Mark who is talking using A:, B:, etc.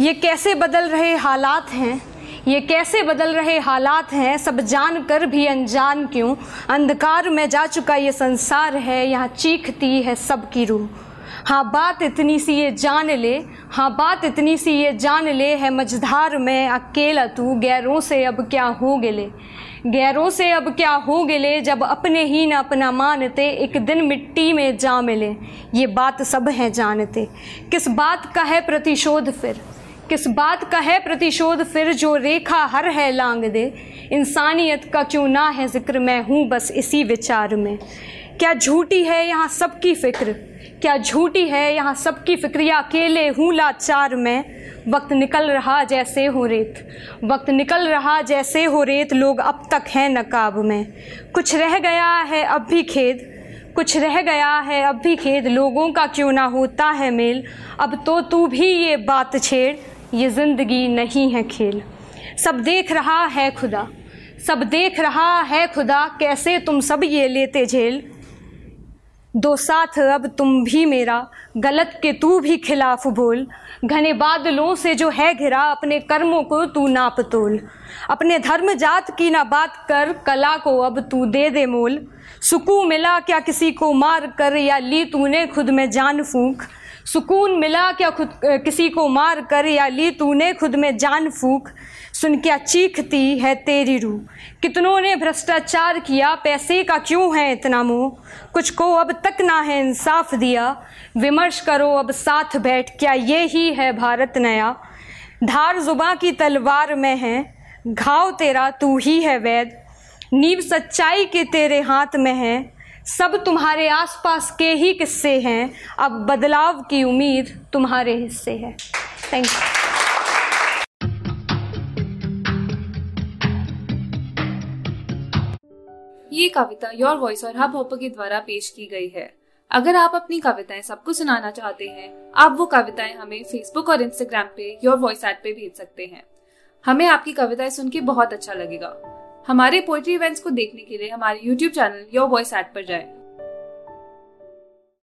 A: ये कैसे बदल रहे हालात हैं? ये कैसे बदल रहे हालात हैं? सब जान कर भी अनजान क्यों? अंधकार में जा चुका ये संसार है, यहाँ चीखती है सबकी रूह। हाँ बात इतनी सी ये जान ले हाँ बात इतनी सी ये जान ले है मझधार में, अकेला तू गैरों से अब क्या हो गिले? गैरों से अब क्या हो गिले जब अपने ही न अपना मानते, एक दिन मिट्टी में जा मिले। ये बात सब हैं जानते। किस बात का है प्रतिशोध फिर? किस बात का है प्रतिशोध? फिर जो रेखा हर है लांग दे। इंसानियत का क्यों ना है ज़िक्र? मैं हूँ बस इसी विचार में। क्या झूठी है यहाँ सबकी फ़िक्र? क्या झूठी है यहाँ सबकी फ़िक्र? या अकेले हूँ लाचार में? वक्त निकल रहा जैसे हो रेत। वक्त निकल रहा जैसे हो रेत। लोग अब तक हैं नकाब में। कुछ रह गया है अब भी खेद। कुछ रह गया है अब भी खेद। लोगों का क्यों ना होता है मेल? अब तो तू भी ये बात छेड़। ये ज़िंदगी नहीं है खेल। सब देख रहा है खुदा। सब देख रहा है खुदा, कैसे तुम सब ये लेते झेल? दो साथ अब तुम भी मेरा, गलत के तू भी खिलाफ बोल। घने बादलों से जो है घिरा, अपने कर्मों को तू नाप तोल। अपने धर्म जात की ना बात कर, कला को अब तू दे दे मोल। सुकू मिला क्या किसी को मार कर, या ली तूने खुद में जान फूंक? सुकून मिला क्या खुद किसी को मार कर या ली तूने खुद में जान फूक? सुन क्या चीखती है तेरी रूह? कितनों ने भ्रष्टाचार किया, पैसे का क्यों है इतना मोह? कुछ को अब तक ना है इंसाफ दिया। विमर्श करो अब साथ बैठ, क्या ये ही है भारत नया? धार जुबा की तलवार में है, घाव तेरा, तू ही है वैद नींव सच्चाई के तेरे हाथ में है सब तुम्हारे आसपास के ही किस्से हैं। अब बदलाव की उम्मीद तुम्हारे हिस्से है। थैंक यू
B: ये कविता योर वॉइस और हब हॉपर के द्वारा पेश की गई है। अगर आप अपनी कविताएँ सबको सुनाना चाहते हैं, आप वो कविताएँ हमें फेसबुक और इंस्टाग्राम पे योर वॉइस ऐप पे भेज सकते हैं। हमें आपकी कविताएँ सुन के बहुत अच्छा लगेगा। हमारे पोएट्री इवेंट्स को देखने के लिए हमारे YouTube channel your voice at पर जाएँ।